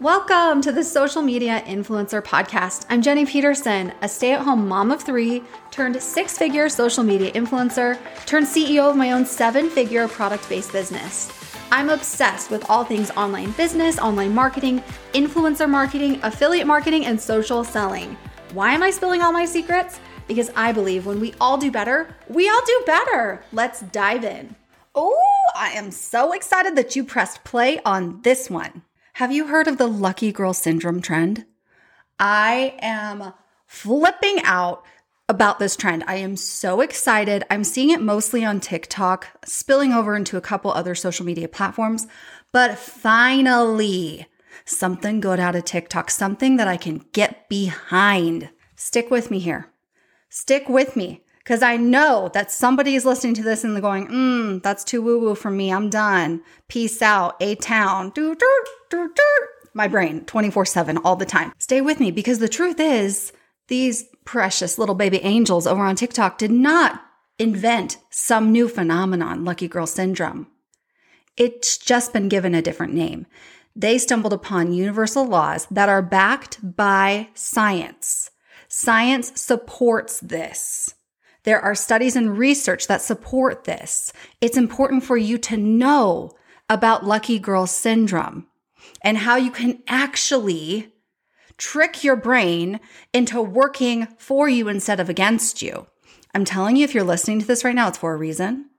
Welcome to the Social Media Influencer Podcast. I'm Jenny Peterson, a stay at home mom of three, turned six figure social media influencer, turned CEO of my own seven figure product based business. I'm obsessed with all things online business, online marketing, influencer marketing, affiliate marketing, and social selling. Why am I spilling all my secrets? Because I believe when we all do better, we all do better. Let's dive in. Oh, I am so excited that you pressed play on this one. Have you heard of the lucky girl syndrome trend? I am flipping out about this trend. I am so excited. I'm seeing it mostly on TikTok, spilling over into a couple other social media platforms, but finally, something good out of TikTok, something that I can get behind. Stick with me here. Stick with me because I know that somebody is listening to this and they're going, mm, that's too woo woo for me. I'm done. Peace out. A town. Do, do, do. My brain 24 7 all the time. Stay with me because the truth is, these precious little baby angels over on TikTok did not invent some new phenomenon, lucky girl syndrome. It's just been given a different name. They stumbled upon universal laws that are backed by science. Science supports this. There are studies and research that support this. It's important for you to know about lucky girl syndrome and how you can actually trick your brain into working for you instead of against you. I'm telling you, if you're listening to this right now, it's for a reason.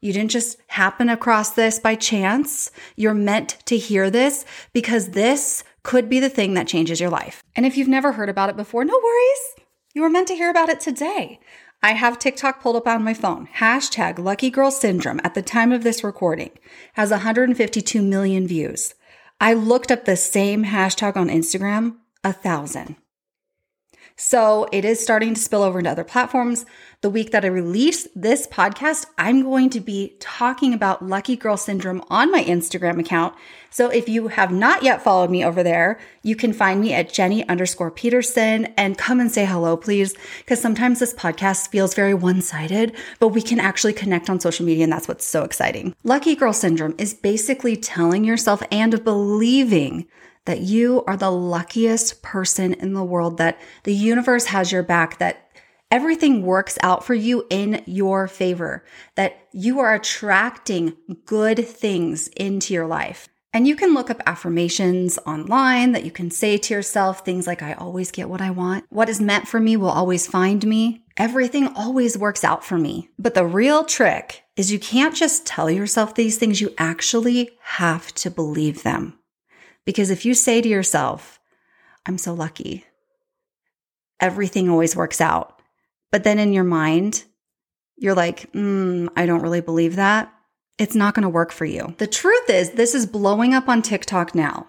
You didn't just happen across this by chance. You're meant to hear this because this could be the thing that changes your life. And if you've never heard about it before, no worries. You were meant to hear about it today. I have TikTok pulled up on my phone. Hashtag Lucky Girl Syndrome at the time of this recording has 152 million views. I looked up the same hashtag on Instagram, a thousand. So it is starting to spill over into other platforms. The week that I release this podcast, I'm going to be talking about lucky girl syndrome on my Instagram account. So if you have not yet followed me over there, you can find me at Jenny underscore Peterson and come and say hello, please. Because sometimes this podcast feels very one sided, but we can actually connect on social media. And that's what's so exciting. Lucky girl syndrome is basically telling yourself and believing that you are the luckiest person in the world, that the universe has your back, that everything works out for you in your favor, that you are attracting good things into your life. And you can look up affirmations online that you can say to yourself things like, I always get what I want. What is meant for me will always find me. Everything always works out for me. But the real trick is you can't just tell yourself these things, you actually have to believe them. Because if you say to yourself, I'm so lucky, everything always works out. But then in your mind, you're like, mm, I don't really believe that. It's not going to work for you. The truth is, this is blowing up on TikTok now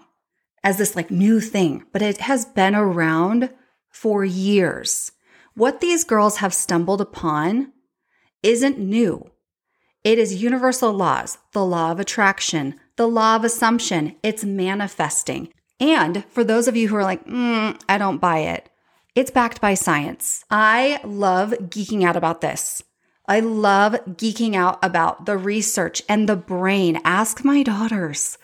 as this like new thing, but it has been around for years. What these girls have stumbled upon isn't new. It is universal laws, the law of attraction, the law of assumption. It's manifesting. And for those of you who are like, mm, I don't buy it, it's backed by science. I love geeking out about this. I love geeking out about the research and the brain. Ask my daughters.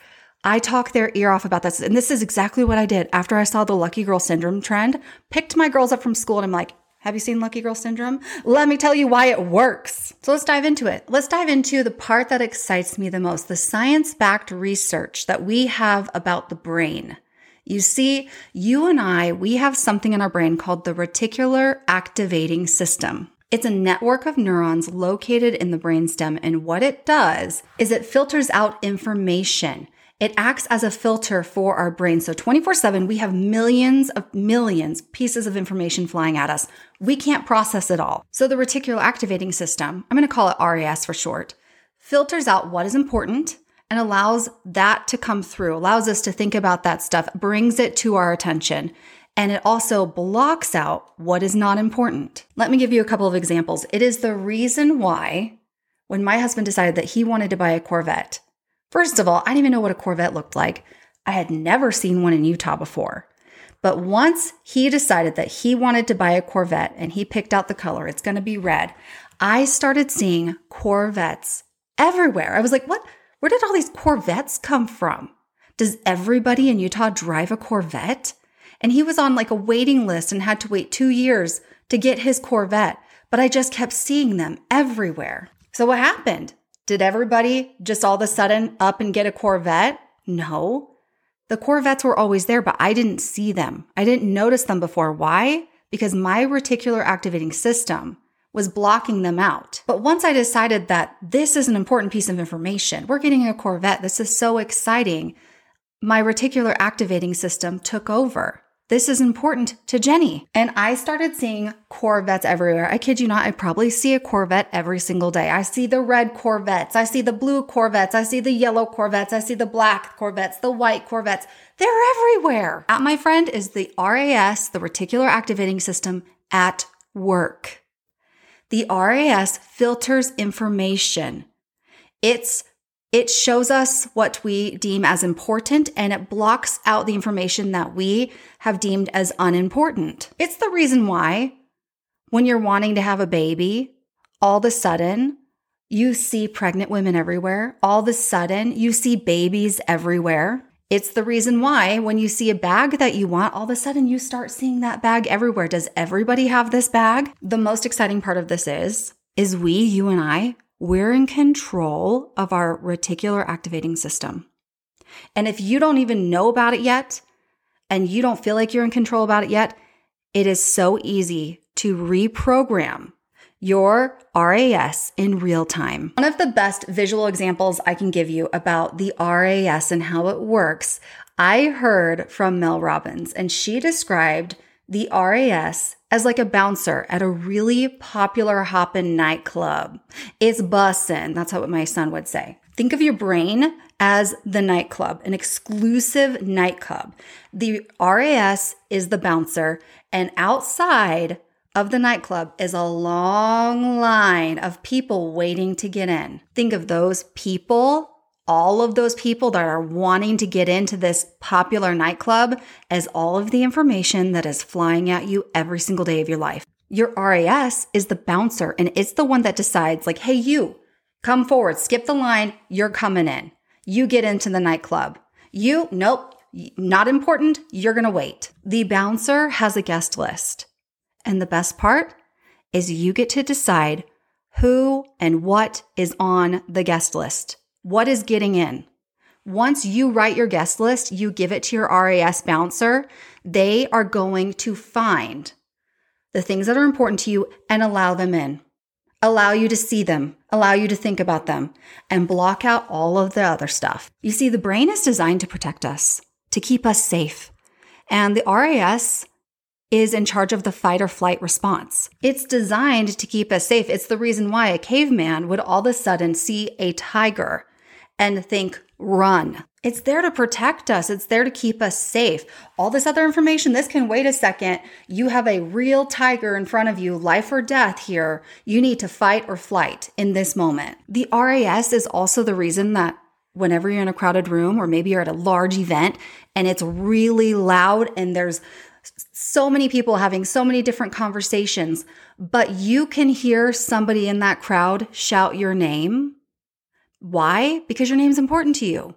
I talk their ear off about this. And this is exactly what I did after I saw the lucky girl syndrome trend. Picked my girls up from school and I'm like, have you seen Lucky Girl Syndrome? Let me tell you why it works. So let's dive into it. Let's dive into the part that excites me the most the science backed research that we have about the brain. You see, you and I, we have something in our brain called the reticular activating system. It's a network of neurons located in the brainstem, and what it does is it filters out information. It acts as a filter for our brain. So 24 7, we have millions of millions pieces of information flying at us. We can't process it all. So the reticular activating system, I'm going to call it RAS for short, filters out what is important and allows that to come through, allows us to think about that stuff, brings it to our attention. And it also blocks out what is not important. Let me give you a couple of examples. It is the reason why when my husband decided that he wanted to buy a Corvette, First of all, I didn't even know what a Corvette looked like. I had never seen one in Utah before. But once he decided that he wanted to buy a Corvette and he picked out the color, it's going to be red, I started seeing Corvettes everywhere. I was like, what? Where did all these Corvettes come from? Does everybody in Utah drive a Corvette? And he was on like a waiting list and had to wait two years to get his Corvette, but I just kept seeing them everywhere. So what happened? Did everybody just all of a sudden up and get a Corvette? No. The Corvettes were always there, but I didn't see them. I didn't notice them before. Why? Because my reticular activating system was blocking them out. But once I decided that this is an important piece of information, we're getting a Corvette, this is so exciting, my reticular activating system took over. This is important to Jenny. And I started seeing Corvettes everywhere. I kid you not, I probably see a Corvette every single day. I see the red Corvettes. I see the blue Corvettes. I see the yellow Corvettes. I see the black Corvettes, the white Corvettes. They're everywhere. That, my friend, is the RAS, the reticular activating system at work. The RAS filters information. It's it shows us what we deem as important and it blocks out the information that we have deemed as unimportant. It's the reason why when you're wanting to have a baby, all of a sudden you see pregnant women everywhere. All of a sudden you see babies everywhere. It's the reason why when you see a bag that you want, all of a sudden you start seeing that bag everywhere. Does everybody have this bag? The most exciting part of this is, is we, you and I, we're in control of our reticular activating system. And if you don't even know about it yet, and you don't feel like you're in control about it yet, it is so easy to reprogram your RAS in real time. One of the best visual examples I can give you about the RAS and how it works, I heard from Mel Robbins, and she described the RAS as like a bouncer at a really popular hoppin' nightclub. It's bussin'. That's how my son would say. Think of your brain as the nightclub, an exclusive nightclub. The RAS is the bouncer, and outside of the nightclub is a long line of people waiting to get in. Think of those people all of those people that are wanting to get into this popular nightclub as all of the information that is flying at you every single day of your life. Your RAS is the bouncer and it's the one that decides, like, hey, you come forward, skip the line, you're coming in. You get into the nightclub. You, nope, not important, you're gonna wait. The bouncer has a guest list. And the best part is you get to decide who and what is on the guest list. What is getting in? Once you write your guest list, you give it to your RAS bouncer, they are going to find the things that are important to you and allow them in. Allow you to see them, allow you to think about them, and block out all of the other stuff. You see, the brain is designed to protect us, to keep us safe. And the RAS is in charge of the fight or flight response. It's designed to keep us safe. It's the reason why a caveman would all of a sudden see a tiger and think, run. It's there to protect us. It's there to keep us safe. All this other information, this can wait a second. You have a real tiger in front of you, life or death here. You need to fight or flight in this moment. The RAS is also the reason that whenever you're in a crowded room or maybe you're at a large event and it's really loud and there's so many people having so many different conversations, but you can hear somebody in that crowd shout your name why? Because your name's important to you.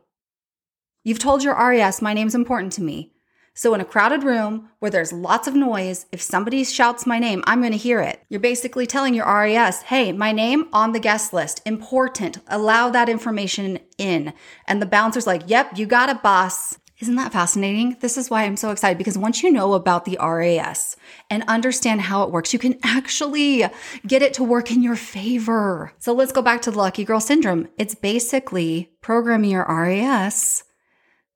You've told your RAS, my name's important to me. So, in a crowded room where there's lots of noise, if somebody shouts my name, I'm going to hear it. You're basically telling your RAS, hey, my name on the guest list, important. Allow that information in. And the bouncer's like, yep, you got it, boss. Isn't that fascinating? This is why I'm so excited because once you know about the RAS and understand how it works, you can actually get it to work in your favor. So let's go back to the lucky girl syndrome. It's basically programming your RAS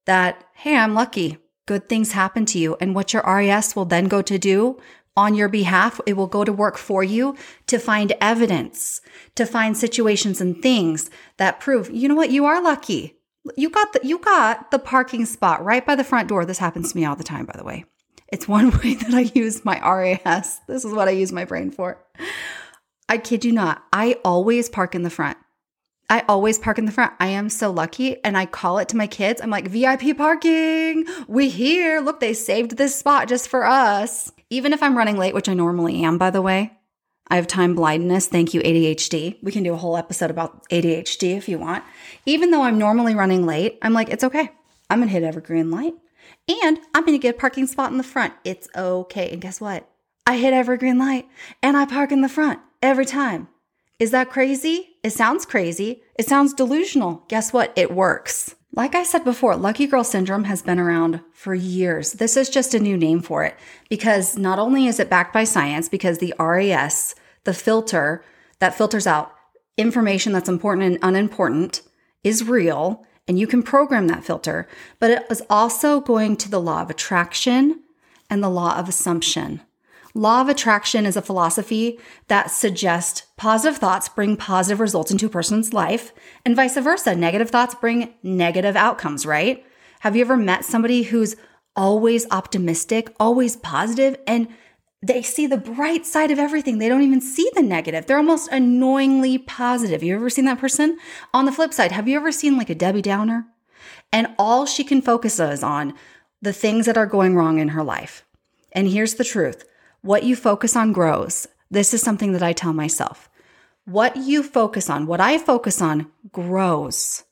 that, hey, I'm lucky. Good things happen to you. And what your RAS will then go to do on your behalf, it will go to work for you to find evidence, to find situations and things that prove, you know what, you are lucky. You got the you got the parking spot right by the front door. This happens to me all the time, by the way. It's one way that I use my RAS. This is what I use my brain for. I kid you not. I always park in the front. I always park in the front. I am so lucky. And I call it to my kids. I'm like, VIP parking. We here. Look, they saved this spot just for us. Even if I'm running late, which I normally am, by the way, I have time blindness. Thank you, ADHD. We can do a whole episode about ADHD if you want. Even though I'm normally running late, I'm like, it's okay. I'm going to hit every green light and I'm going to get a parking spot in the front. It's okay. And guess what? I hit every green light and I park in the front every time. Is that crazy? It sounds crazy. It sounds delusional. Guess what? It works. Like I said before, lucky girl syndrome has been around for years. This is just a new name for it because not only is it backed by science, because the RAS, the filter that filters out information that's important and unimportant, is real, and you can program that filter, but it is also going to the law of attraction and the law of assumption. Law of attraction is a philosophy that suggests positive thoughts bring positive results into a person's life and vice versa. Negative thoughts bring negative outcomes, right? Have you ever met somebody who's always optimistic, always positive, and they see the bright side of everything. They don't even see the negative. They're almost annoyingly positive. You ever seen that person? On the flip side, have you ever seen like a Debbie Downer? And all she can focus is on the things that are going wrong in her life. And here's the truth what you focus on grows. This is something that I tell myself. What you focus on, what I focus on, grows.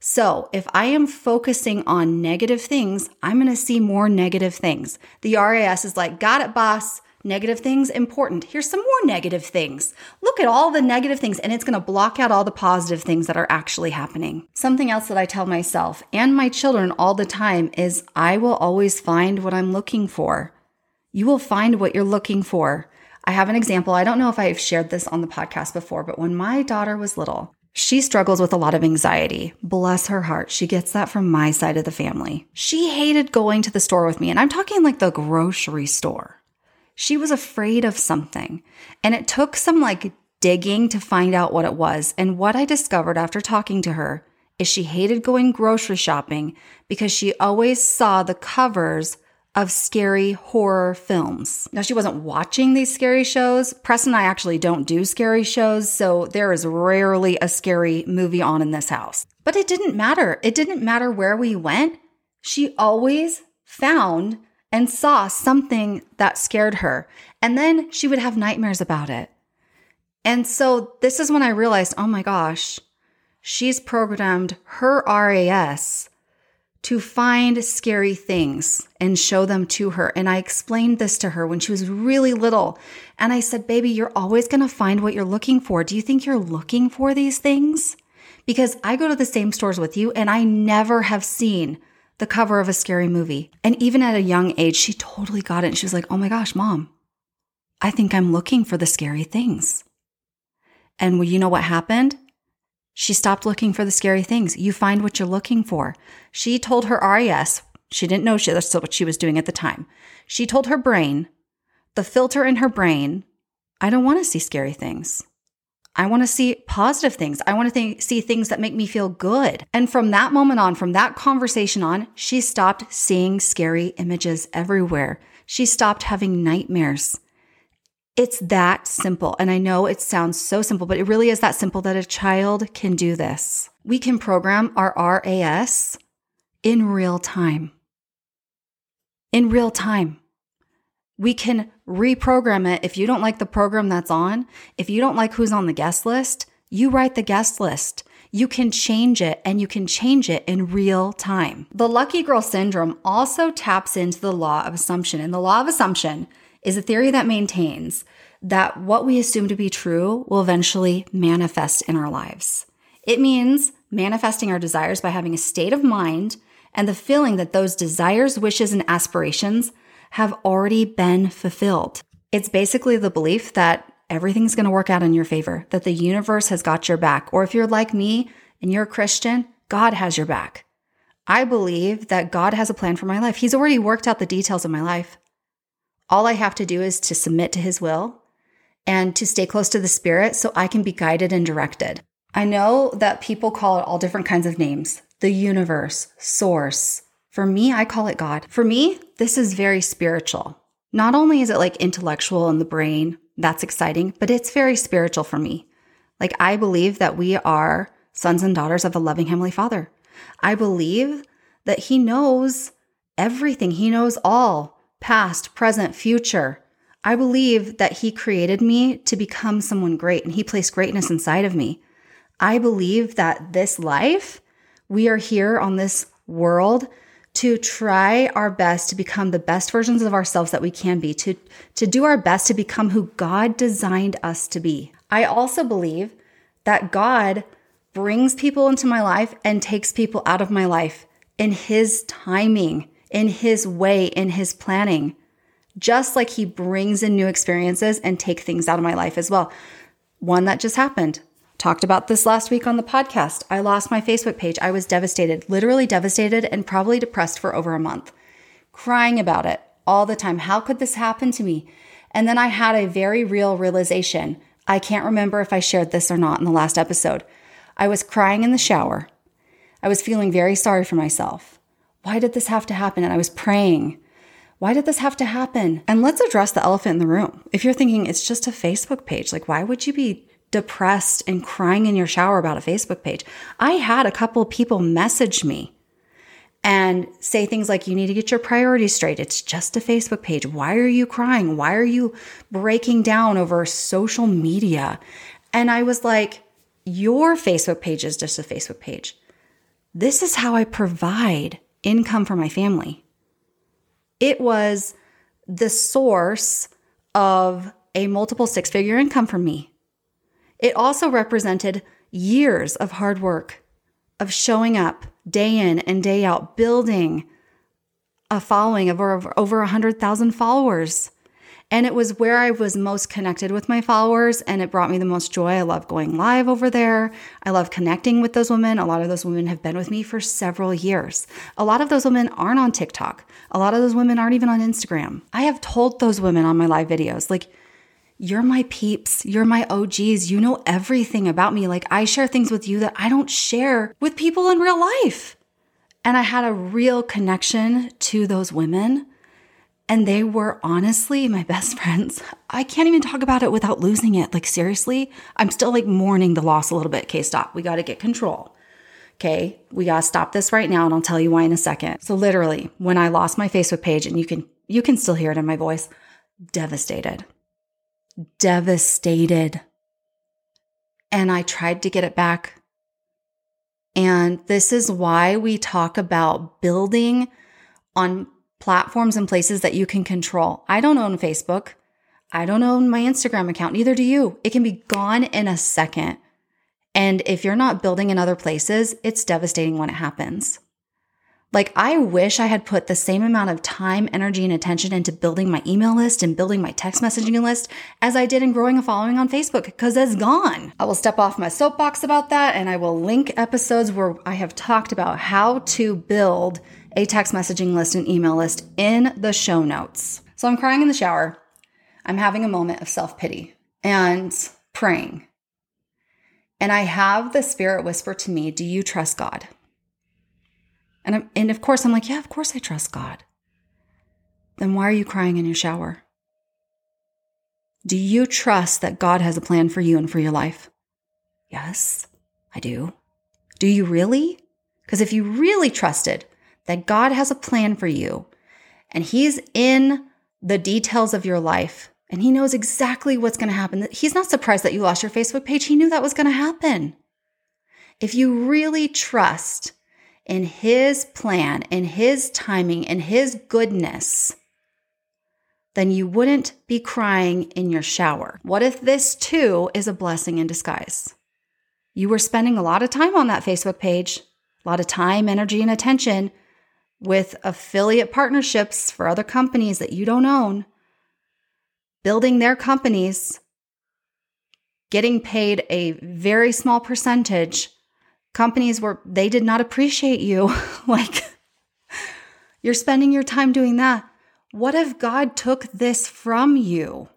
So if I am focusing on negative things, I'm going to see more negative things. The RAS is like, got it, boss. Negative things, important. Here's some more negative things. Look at all the negative things, and it's going to block out all the positive things that are actually happening. Something else that I tell myself and my children all the time is I will always find what I'm looking for you will find what you're looking for. I have an example. I don't know if I've shared this on the podcast before, but when my daughter was little, she struggles with a lot of anxiety. Bless her heart. She gets that from my side of the family. She hated going to the store with me, and I'm talking like the grocery store. She was afraid of something, and it took some like digging to find out what it was. And what I discovered after talking to her is she hated going grocery shopping because she always saw the covers of scary horror films. Now, she wasn't watching these scary shows. Press and I actually don't do scary shows, so there is rarely a scary movie on in this house. But it didn't matter. It didn't matter where we went. She always found and saw something that scared her. And then she would have nightmares about it. And so this is when I realized oh my gosh, she's programmed her RAS to find scary things and show them to her. And I explained this to her when she was really little. And I said, Baby, you're always going to find what you're looking for. Do you think you're looking for these things? Because I go to the same stores with you and I never have seen the cover of a scary movie. And even at a young age, she totally got it. And she was like, Oh my gosh, mom, I think I'm looking for the scary things. And you know what happened? She stopped looking for the scary things. You find what you're looking for. She told her RAS, she didn't know she, that's what she was doing at the time. She told her brain, the filter in her brain, I don't want to see scary things. I want to see positive things. I want to th- see things that make me feel good. And from that moment on, from that conversation on, she stopped seeing scary images everywhere. She stopped having nightmares. It's that simple. And I know it sounds so simple, but it really is that simple that a child can do this. We can program our RAS in real time. In real time. We can reprogram it. If you don't like the program that's on, if you don't like who's on the guest list, you write the guest list. You can change it and you can change it in real time. The lucky girl syndrome also taps into the law of assumption. And the law of assumption is a theory that maintains that what we assume to be true will eventually manifest in our lives. It means manifesting our desires by having a state of mind and the feeling that those desires, wishes, and aspirations have already been fulfilled. It's basically the belief that everything's going to work out in your favor, that the universe has got your back. Or if you're like me and you're a Christian, God has your back. I believe that God has a plan for my life. He's already worked out the details of my life. All I have to do is to submit to his will and to stay close to the spirit so I can be guided and directed. I know that people call it all different kinds of names the universe, source. For me, I call it God. For me, this is very spiritual. Not only is it like intellectual in the brain, that's exciting, but it's very spiritual for me. Like, I believe that we are sons and daughters of a loving Heavenly Father. I believe that He knows everything, He knows all past, present, future. I believe that He created me to become someone great and He placed greatness inside of me. I believe that this life, we are here on this world to try our best to become the best versions of ourselves that we can be, to, to do our best to become who God designed us to be. I also believe that God brings people into my life and takes people out of my life in His timing, in His way, in His planning, just like He brings in new experiences and take things out of my life as well. One that just happened. Talked about this last week on the podcast. I lost my Facebook page. I was devastated, literally devastated, and probably depressed for over a month, crying about it all the time. How could this happen to me? And then I had a very real realization. I can't remember if I shared this or not in the last episode. I was crying in the shower. I was feeling very sorry for myself. Why did this have to happen? And I was praying. Why did this have to happen? And let's address the elephant in the room. If you're thinking it's just a Facebook page, like why would you be depressed and crying in your shower about a Facebook page. I had a couple people message me and say things like, You need to get your priorities straight. It's just a Facebook page. Why are you crying? Why are you breaking down over social media? And I was like, Your Facebook page is just a Facebook page. This is how I provide income for my family. It was the source of a multiple six figure income for me. It also represented years of hard work, of showing up day in and day out, building a following of over, over 100,000 followers. And it was where I was most connected with my followers, and it brought me the most joy. I love going live over there. I love connecting with those women. A lot of those women have been with me for several years. A lot of those women aren't on TikTok. A lot of those women aren't even on Instagram. I have told those women on my live videos, like, you're my peeps. You're my OGs. You know everything about me. Like I share things with you that I don't share with people in real life. And I had a real connection to those women. And they were honestly my best friends. I can't even talk about it without losing it. Like, seriously, I'm still like mourning the loss a little bit. Okay, stop. We got to get control. Okay, we got to stop this right now and I'll tell you why in a second. So literally, when I lost my Facebook page and you can you can still hear it in my voice, devastated devastated. And I tried to get it back. And this is why we talk about building on platforms and places that you can control. I don't own Facebook. I don't own my Instagram account. Neither do you. It can be gone in a second. And if you're not building in other places, it's devastating when it happens. Like, I wish I had put the same amount of time, energy, and attention into building my email list and building my text messaging list as I did in growing a following on Facebook, because it's gone. I will step off my soapbox about that and I will link episodes where I have talked about how to build a text messaging list and email list in the show notes. So I'm crying in the shower. I'm having a moment of self pity and praying. And I have the Spirit whisper to me, Do you trust God? And, I'm, and of course, I'm like, yeah, of course I trust God. Then why are you crying in your shower? Do you trust that God has a plan for you and for your life? Yes, I do. Do you really? Because if you really trusted that God has a plan for you and He's in the details of your life and He knows exactly what's going to happen, He's not surprised that you lost your Facebook page. He knew that was going to happen. If you really trust in His plan, in His timing, in His goodness, then you wouldn't be crying in your shower. What if this too is a blessing in disguise? You were spending a lot of time on that Facebook page, a lot of time, energy, and attention with affiliate partnerships for other companies that you don't own, building their companies, getting paid a very small percentage companies where they did not appreciate you. like, you're spending your time doing that. What if God took this from you?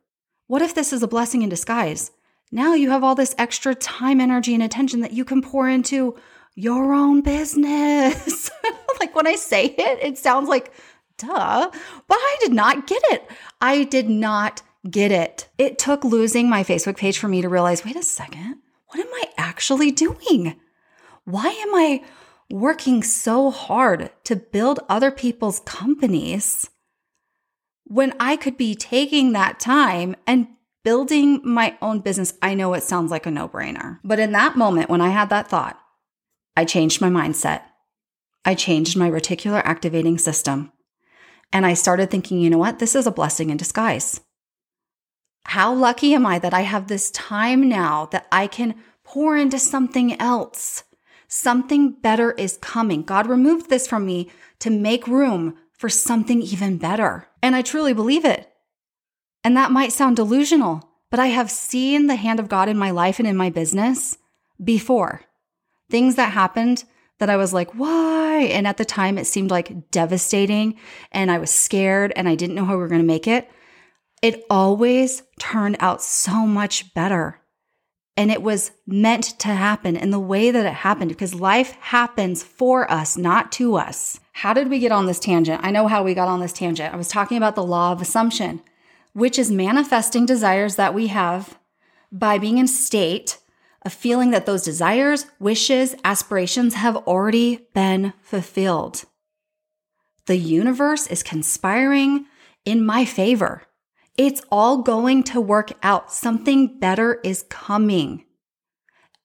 What if this is a blessing in disguise? Now you have all this extra time, energy, and attention that you can pour into your own business. like when I say it, it sounds like, duh, but I did not get it. I did not get it. It took losing my Facebook page for me to realize wait a second, what am I actually doing? why am I working so hard to build other people's companies when I could be taking that time and building my own business? I know it sounds like a no brainer, but in that moment when I had that thought, I changed my mindset. I changed my reticular activating system. And I started thinking, you know what? This is a blessing in disguise. How lucky am I that I have this time now that I can pour into something else? Something better is coming. God removed this from me to make room for something even better. And I truly believe it. And that might sound delusional, but I have seen the hand of God in my life and in my business before. Things that happened that I was like, why? And at the time, it seemed like devastating and I was scared and I didn't know how we were going to make it. It always turned out so much better. And it was meant to happen in the way that it happened because life happens for us, not to us. How did we get on this tangent? I know how we got on this tangent. I was talking about the law of assumption, which is manifesting desires that we have by being in state of feeling that those desires, wishes, aspirations have already been fulfilled. The universe is conspiring in my favor. It's all going to work out. Something better is coming.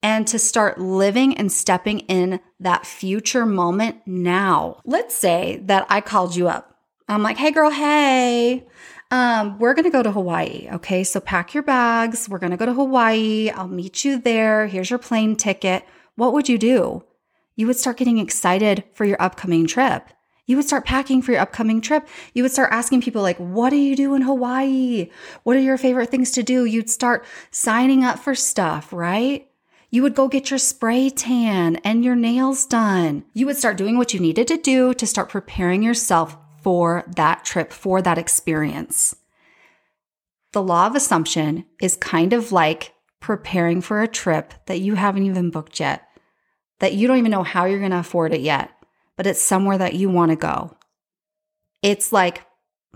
And to start living and stepping in that future moment now. Let's say that I called you up. I'm like, hey, girl, hey, um, we're going to go to Hawaii. Okay. So pack your bags. We're going to go to Hawaii. I'll meet you there. Here's your plane ticket. What would you do? You would start getting excited for your upcoming trip. You would start packing for your upcoming trip. You would start asking people, like, what do you do in Hawaii? What are your favorite things to do? You'd start signing up for stuff, right? You would go get your spray tan and your nails done. You would start doing what you needed to do to start preparing yourself for that trip, for that experience. The law of assumption is kind of like preparing for a trip that you haven't even booked yet, that you don't even know how you're going to afford it yet but it's somewhere that you want to go. It's like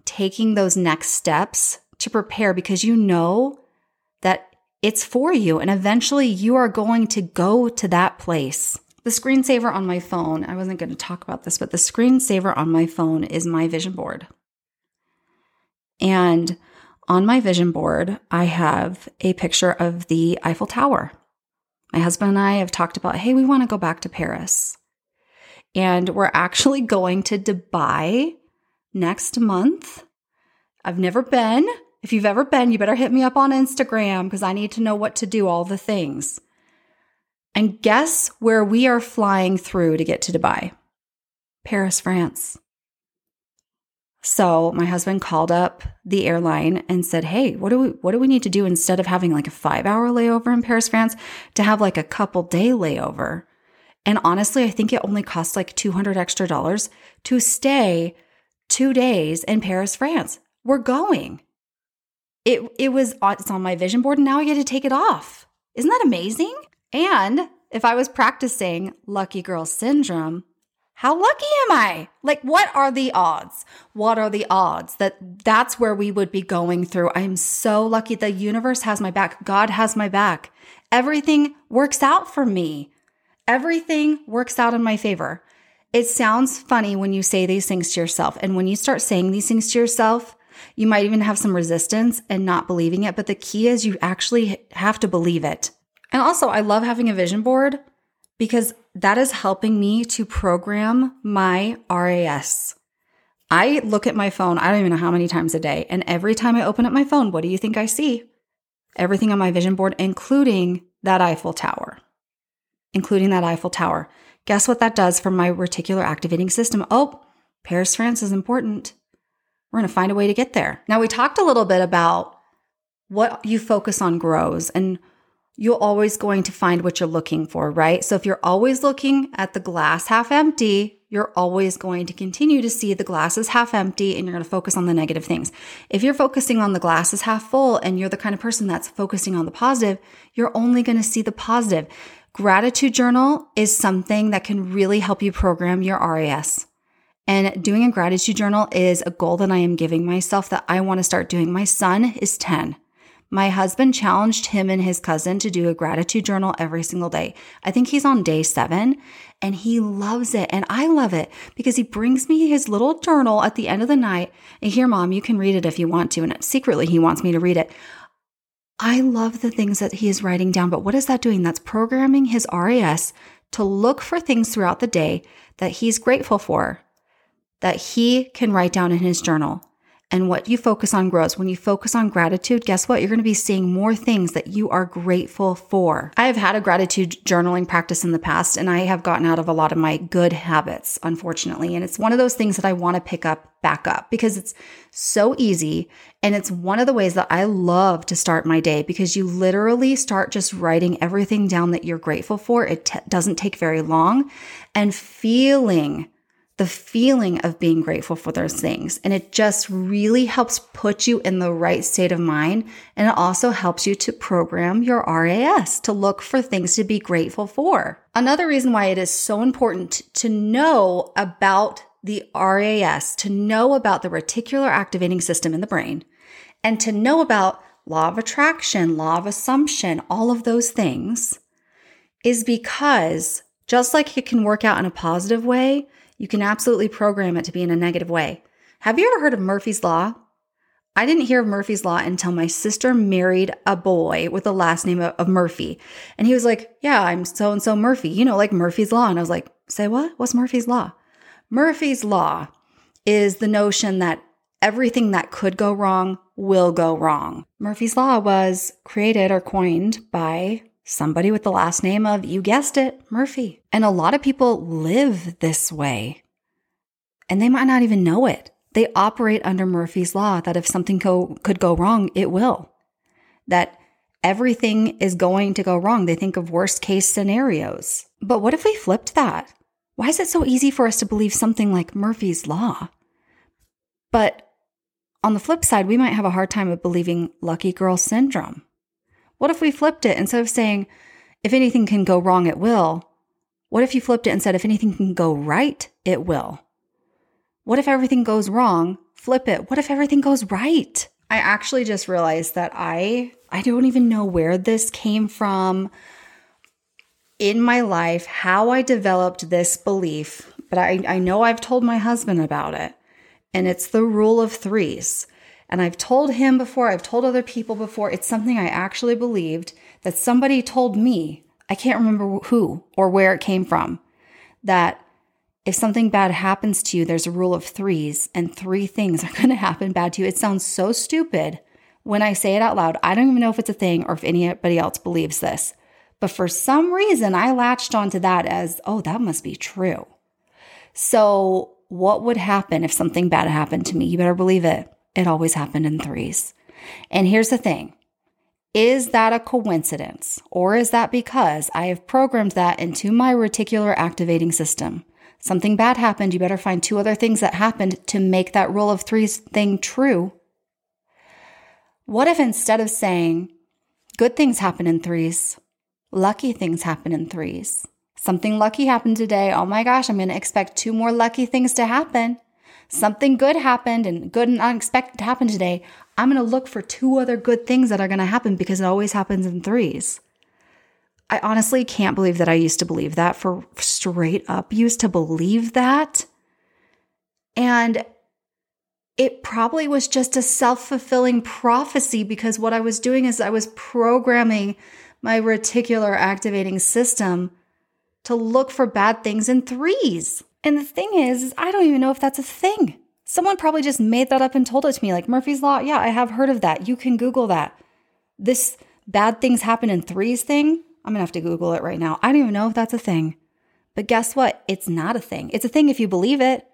taking those next steps to prepare because you know that it's for you and eventually you are going to go to that place. The screensaver on my phone, I wasn't going to talk about this, but the screensaver on my phone is my vision board. And on my vision board, I have a picture of the Eiffel Tower. My husband and I have talked about, hey, we want to go back to Paris. And we're actually going to Dubai next month. I've never been. If you've ever been, you better hit me up on Instagram because I need to know what to do, all the things. And guess where we are flying through to get to Dubai? Paris, France. So my husband called up the airline and said, "Hey, what do we what do we need to do instead of having like a 5-hour layover in Paris, France to have like a couple day layover?" And honestly, I think it only costs like 200 extra dollars to stay two days in Paris, France. We're going. It, it was uh, it's on my vision board and now I get to take it off. Isn't that amazing? And if I was practicing lucky girl syndrome, how lucky am I? Like, what are the odds? What are the odds that that's where we would be going through? I'm so lucky. The universe has my back. God has my back. Everything works out for me. Everything works out in my favor. It sounds funny when you say these things to yourself. And when you start saying these things to yourself, you might even have some resistance and not believing it. But the key is you actually have to believe it. And also, I love having a vision board because that is helping me to program my RAS. I look at my phone, I don't even know how many times a day. And every time I open up my phone, what do you think I see? Everything on my vision board, including that Eiffel Tower including that Eiffel Tower. Guess what that does for my reticular activating system? Oh, Paris, France is important. We're going to find a way to get there. Now, we talked a little bit about what you focus on grows, and you're always going to find what you're looking for, right? So, if you're always looking at the glass half empty, you're always going to continue to see the glass is half empty and you're going to focus on the negative things. If you're focusing on the glass is half full and you're the kind of person that's focusing on the positive, you're only going to see the positive. Gratitude journal is something that can really help you program your RAS. And doing a gratitude journal is a goal that I am giving myself that I want to start doing. My son is 10. My husband challenged him and his cousin to do a gratitude journal every single day. I think he's on day seven and he loves it. And I love it because he brings me his little journal at the end of the night. And here, mom, you can read it if you want to. And secretly, he wants me to read it. I love the things that he is writing down, but what is that doing? That's programming his RAS to look for things throughout the day that he's grateful for, that he can write down in his journal. And what you focus on grows. When you focus on gratitude, guess what? You're going to be seeing more things that you are grateful for. I have had a gratitude journaling practice in the past, and I have gotten out of a lot of my good habits, unfortunately. And it's one of those things that I want to pick up back up because it's so easy. And it's one of the ways that I love to start my day because you literally start just writing everything down that you're grateful for. It t- doesn't take very long and feeling the feeling of being grateful for those things. And it just really helps put you in the right state of mind. And it also helps you to program your RAS to look for things to be grateful for. Another reason why it is so important to know about the RAS, to know about the reticular activating system in the brain, and to know about law of attraction, law of assumption, all of those things is because just like it can work out in a positive way, you can absolutely program it to be in a negative way. Have you ever heard of Murphy's Law? I didn't hear of Murphy's Law until my sister married a boy with the last name of, of Murphy. And he was like, Yeah, I'm so and so Murphy, you know, like Murphy's Law. And I was like, Say what? What's Murphy's Law? Murphy's Law is the notion that everything that could go wrong will go wrong. Murphy's Law was created or coined by somebody with the last name of, you guessed it, Murphy. And a lot of people live this way and they might not even know it. They operate under Murphy's Law that if something could go wrong, it will. That everything is going to go wrong. They think of worst case scenarios. But what if we flipped that? Why is it so easy for us to believe something like Murphy's Law? But on the flip side, we might have a hard time of believing lucky girl syndrome. What if we flipped it instead of saying, if anything can go wrong, it will? What if you flipped it and said, if anything can go right, it will? What if everything goes wrong? Flip it. What if everything goes right? I actually just realized that I I don't even know where this came from in my life, how I developed this belief, but I, I know I've told my husband about it. And it's the rule of threes. And I've told him before, I've told other people before, it's something I actually believed that somebody told me, I can't remember who or where it came from, that if something bad happens to you, there's a rule of threes and three things are going to happen bad to you. It sounds so stupid when I say it out loud. I don't even know if it's a thing or if anybody else believes this. But for some reason, I latched onto that as, oh, that must be true. So, what would happen if something bad happened to me? You better believe it. It always happened in threes. And here's the thing is that a coincidence? Or is that because I have programmed that into my reticular activating system? Something bad happened, you better find two other things that happened to make that rule of threes thing true. What if instead of saying, good things happen in threes, lucky things happen in threes? Something lucky happened today. Oh my gosh, I'm going to expect two more lucky things to happen something good happened and good and unexpected happened today, I'm going to look for two other good things that are going to happen because it always happens in threes. I honestly can't believe that I used to believe that for straight up used to believe that. And it probably was just a self fulfilling prophecy because what I was doing is I was programming my reticular activating system to look for bad things in threes. And the thing is, is, I don't even know if that's a thing. Someone probably just made that up and told it to me, like Murphy's Law. Yeah, I have heard of that. You can Google that. This bad things happen in threes thing, I'm gonna have to Google it right now. I don't even know if that's a thing. But guess what? It's not a thing. It's a thing if you believe it.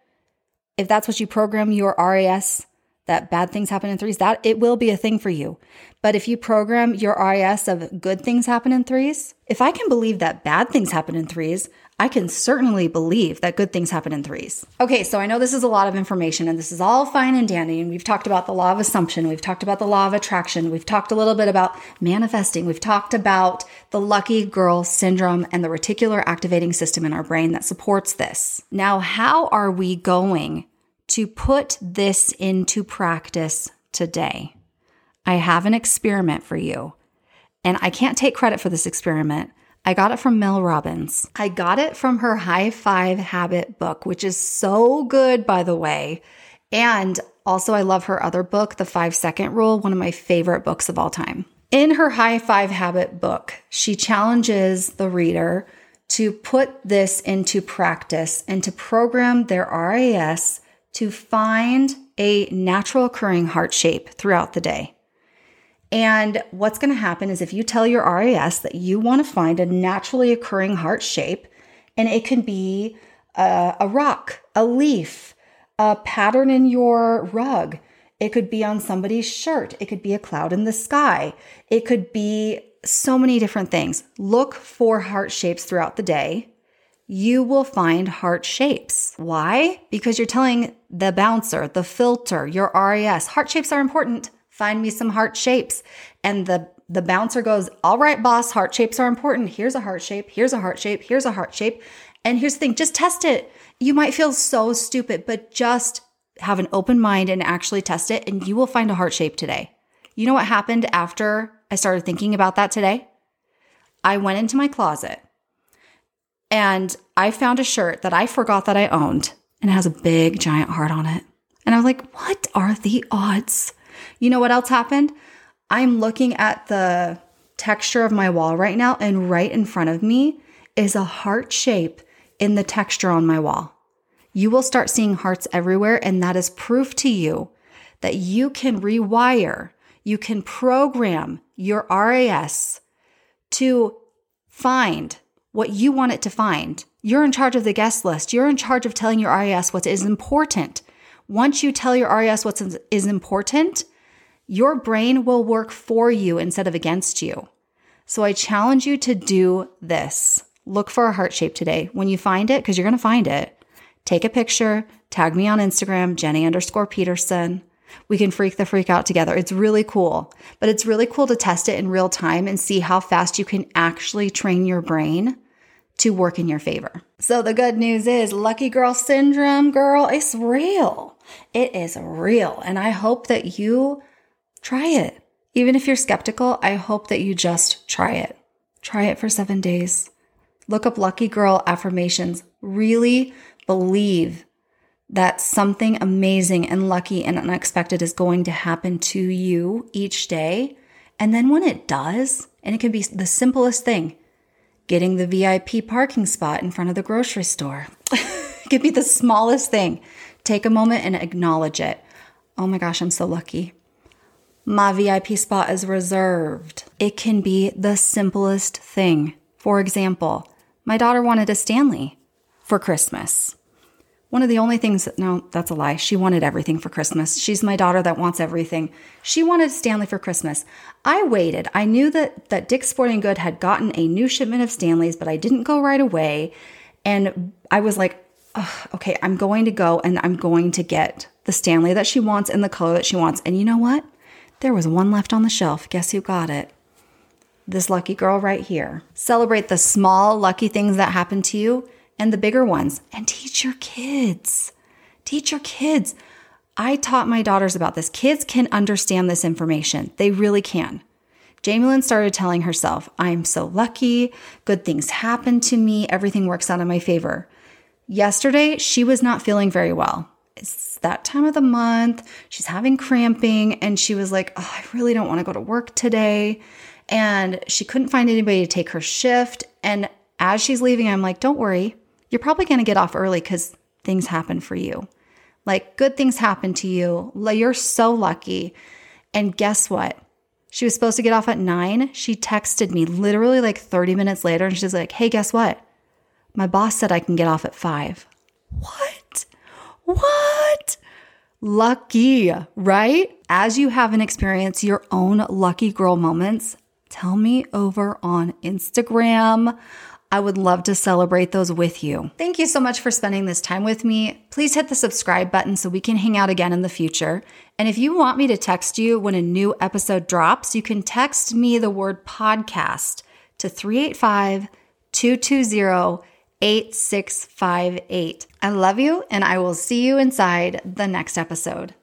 If that's what you program your RAS, that bad things happen in threes, that it will be a thing for you. But if you program your RAS of good things happen in threes, if I can believe that bad things happen in threes, I can certainly believe that good things happen in threes. Okay, so I know this is a lot of information and this is all fine and dandy. And we've talked about the law of assumption, we've talked about the law of attraction, we've talked a little bit about manifesting, we've talked about the lucky girl syndrome and the reticular activating system in our brain that supports this. Now, how are we going to put this into practice today? I have an experiment for you. And I can't take credit for this experiment. I got it from Mel Robbins. I got it from her High Five Habit book, which is so good, by the way. And also, I love her other book, The Five Second Rule, one of my favorite books of all time. In her High Five Habit book, she challenges the reader to put this into practice and to program their RAS to find a natural occurring heart shape throughout the day. And what's going to happen is if you tell your RAS that you want to find a naturally occurring heart shape, and it can be a, a rock, a leaf, a pattern in your rug, it could be on somebody's shirt, it could be a cloud in the sky, it could be so many different things. Look for heart shapes throughout the day. You will find heart shapes. Why? Because you're telling the bouncer, the filter, your RAS, heart shapes are important. Find me some heart shapes. And the the bouncer goes, All right, boss, heart shapes are important. Here's a heart shape. Here's a heart shape. Here's a heart shape. And here's the thing just test it. You might feel so stupid, but just have an open mind and actually test it, and you will find a heart shape today. You know what happened after I started thinking about that today? I went into my closet and I found a shirt that I forgot that I owned, and it has a big giant heart on it. And I was like, What are the odds? You know what else happened? I'm looking at the texture of my wall right now, and right in front of me is a heart shape in the texture on my wall. You will start seeing hearts everywhere, and that is proof to you that you can rewire, you can program your RAS to find what you want it to find. You're in charge of the guest list. You're in charge of telling your RAS what is important. Once you tell your RAS what is important, your brain will work for you instead of against you. So I challenge you to do this. Look for a heart shape today. When you find it, because you're going to find it, take a picture, tag me on Instagram, Jenny underscore Peterson. We can freak the freak out together. It's really cool, but it's really cool to test it in real time and see how fast you can actually train your brain to work in your favor. So the good news is lucky girl syndrome, girl, it's real. It is real. And I hope that you try it. Even if you're skeptical, I hope that you just try it. Try it for seven days. Look up lucky girl affirmations. Really believe that something amazing and lucky and unexpected is going to happen to you each day. And then when it does, and it can be the simplest thing, getting the VIP parking spot in front of the grocery store. it could be the smallest thing. Take a moment and acknowledge it. Oh my gosh, I'm so lucky. My VIP spot is reserved. It can be the simplest thing. For example, my daughter wanted a Stanley for Christmas. One of the only things, that, no, that's a lie. She wanted everything for Christmas. She's my daughter that wants everything. She wanted Stanley for Christmas. I waited. I knew that, that Dick's Sporting Good had gotten a new shipment of Stanleys, but I didn't go right away. And I was like, okay, I'm going to go and I'm going to get the Stanley that she wants and the color that she wants. And you know what? There was one left on the shelf. Guess who got it? This lucky girl right here. Celebrate the small, lucky things that happen to you and the bigger ones and teach your kids. Teach your kids. I taught my daughters about this. Kids can understand this information, they really can. Jamie Lynn started telling herself, I'm so lucky, good things happen to me, everything works out in my favor. Yesterday, she was not feeling very well. It's that time of the month. She's having cramping, and she was like, oh, I really don't want to go to work today. And she couldn't find anybody to take her shift. And as she's leaving, I'm like, don't worry, you're probably going to get off early because things happen for you. Like good things happen to you. You're so lucky. And guess what? She was supposed to get off at nine. She texted me literally like 30 minutes later and she's like, hey, guess what? My boss said I can get off at five. What? What? Lucky, right? As you have and experience your own lucky girl moments, tell me over on Instagram. I would love to celebrate those with you. Thank you so much for spending this time with me. Please hit the subscribe button so we can hang out again in the future. And if you want me to text you when a new episode drops, you can text me the word podcast to 385 220 8658. I love you, and I will see you inside the next episode.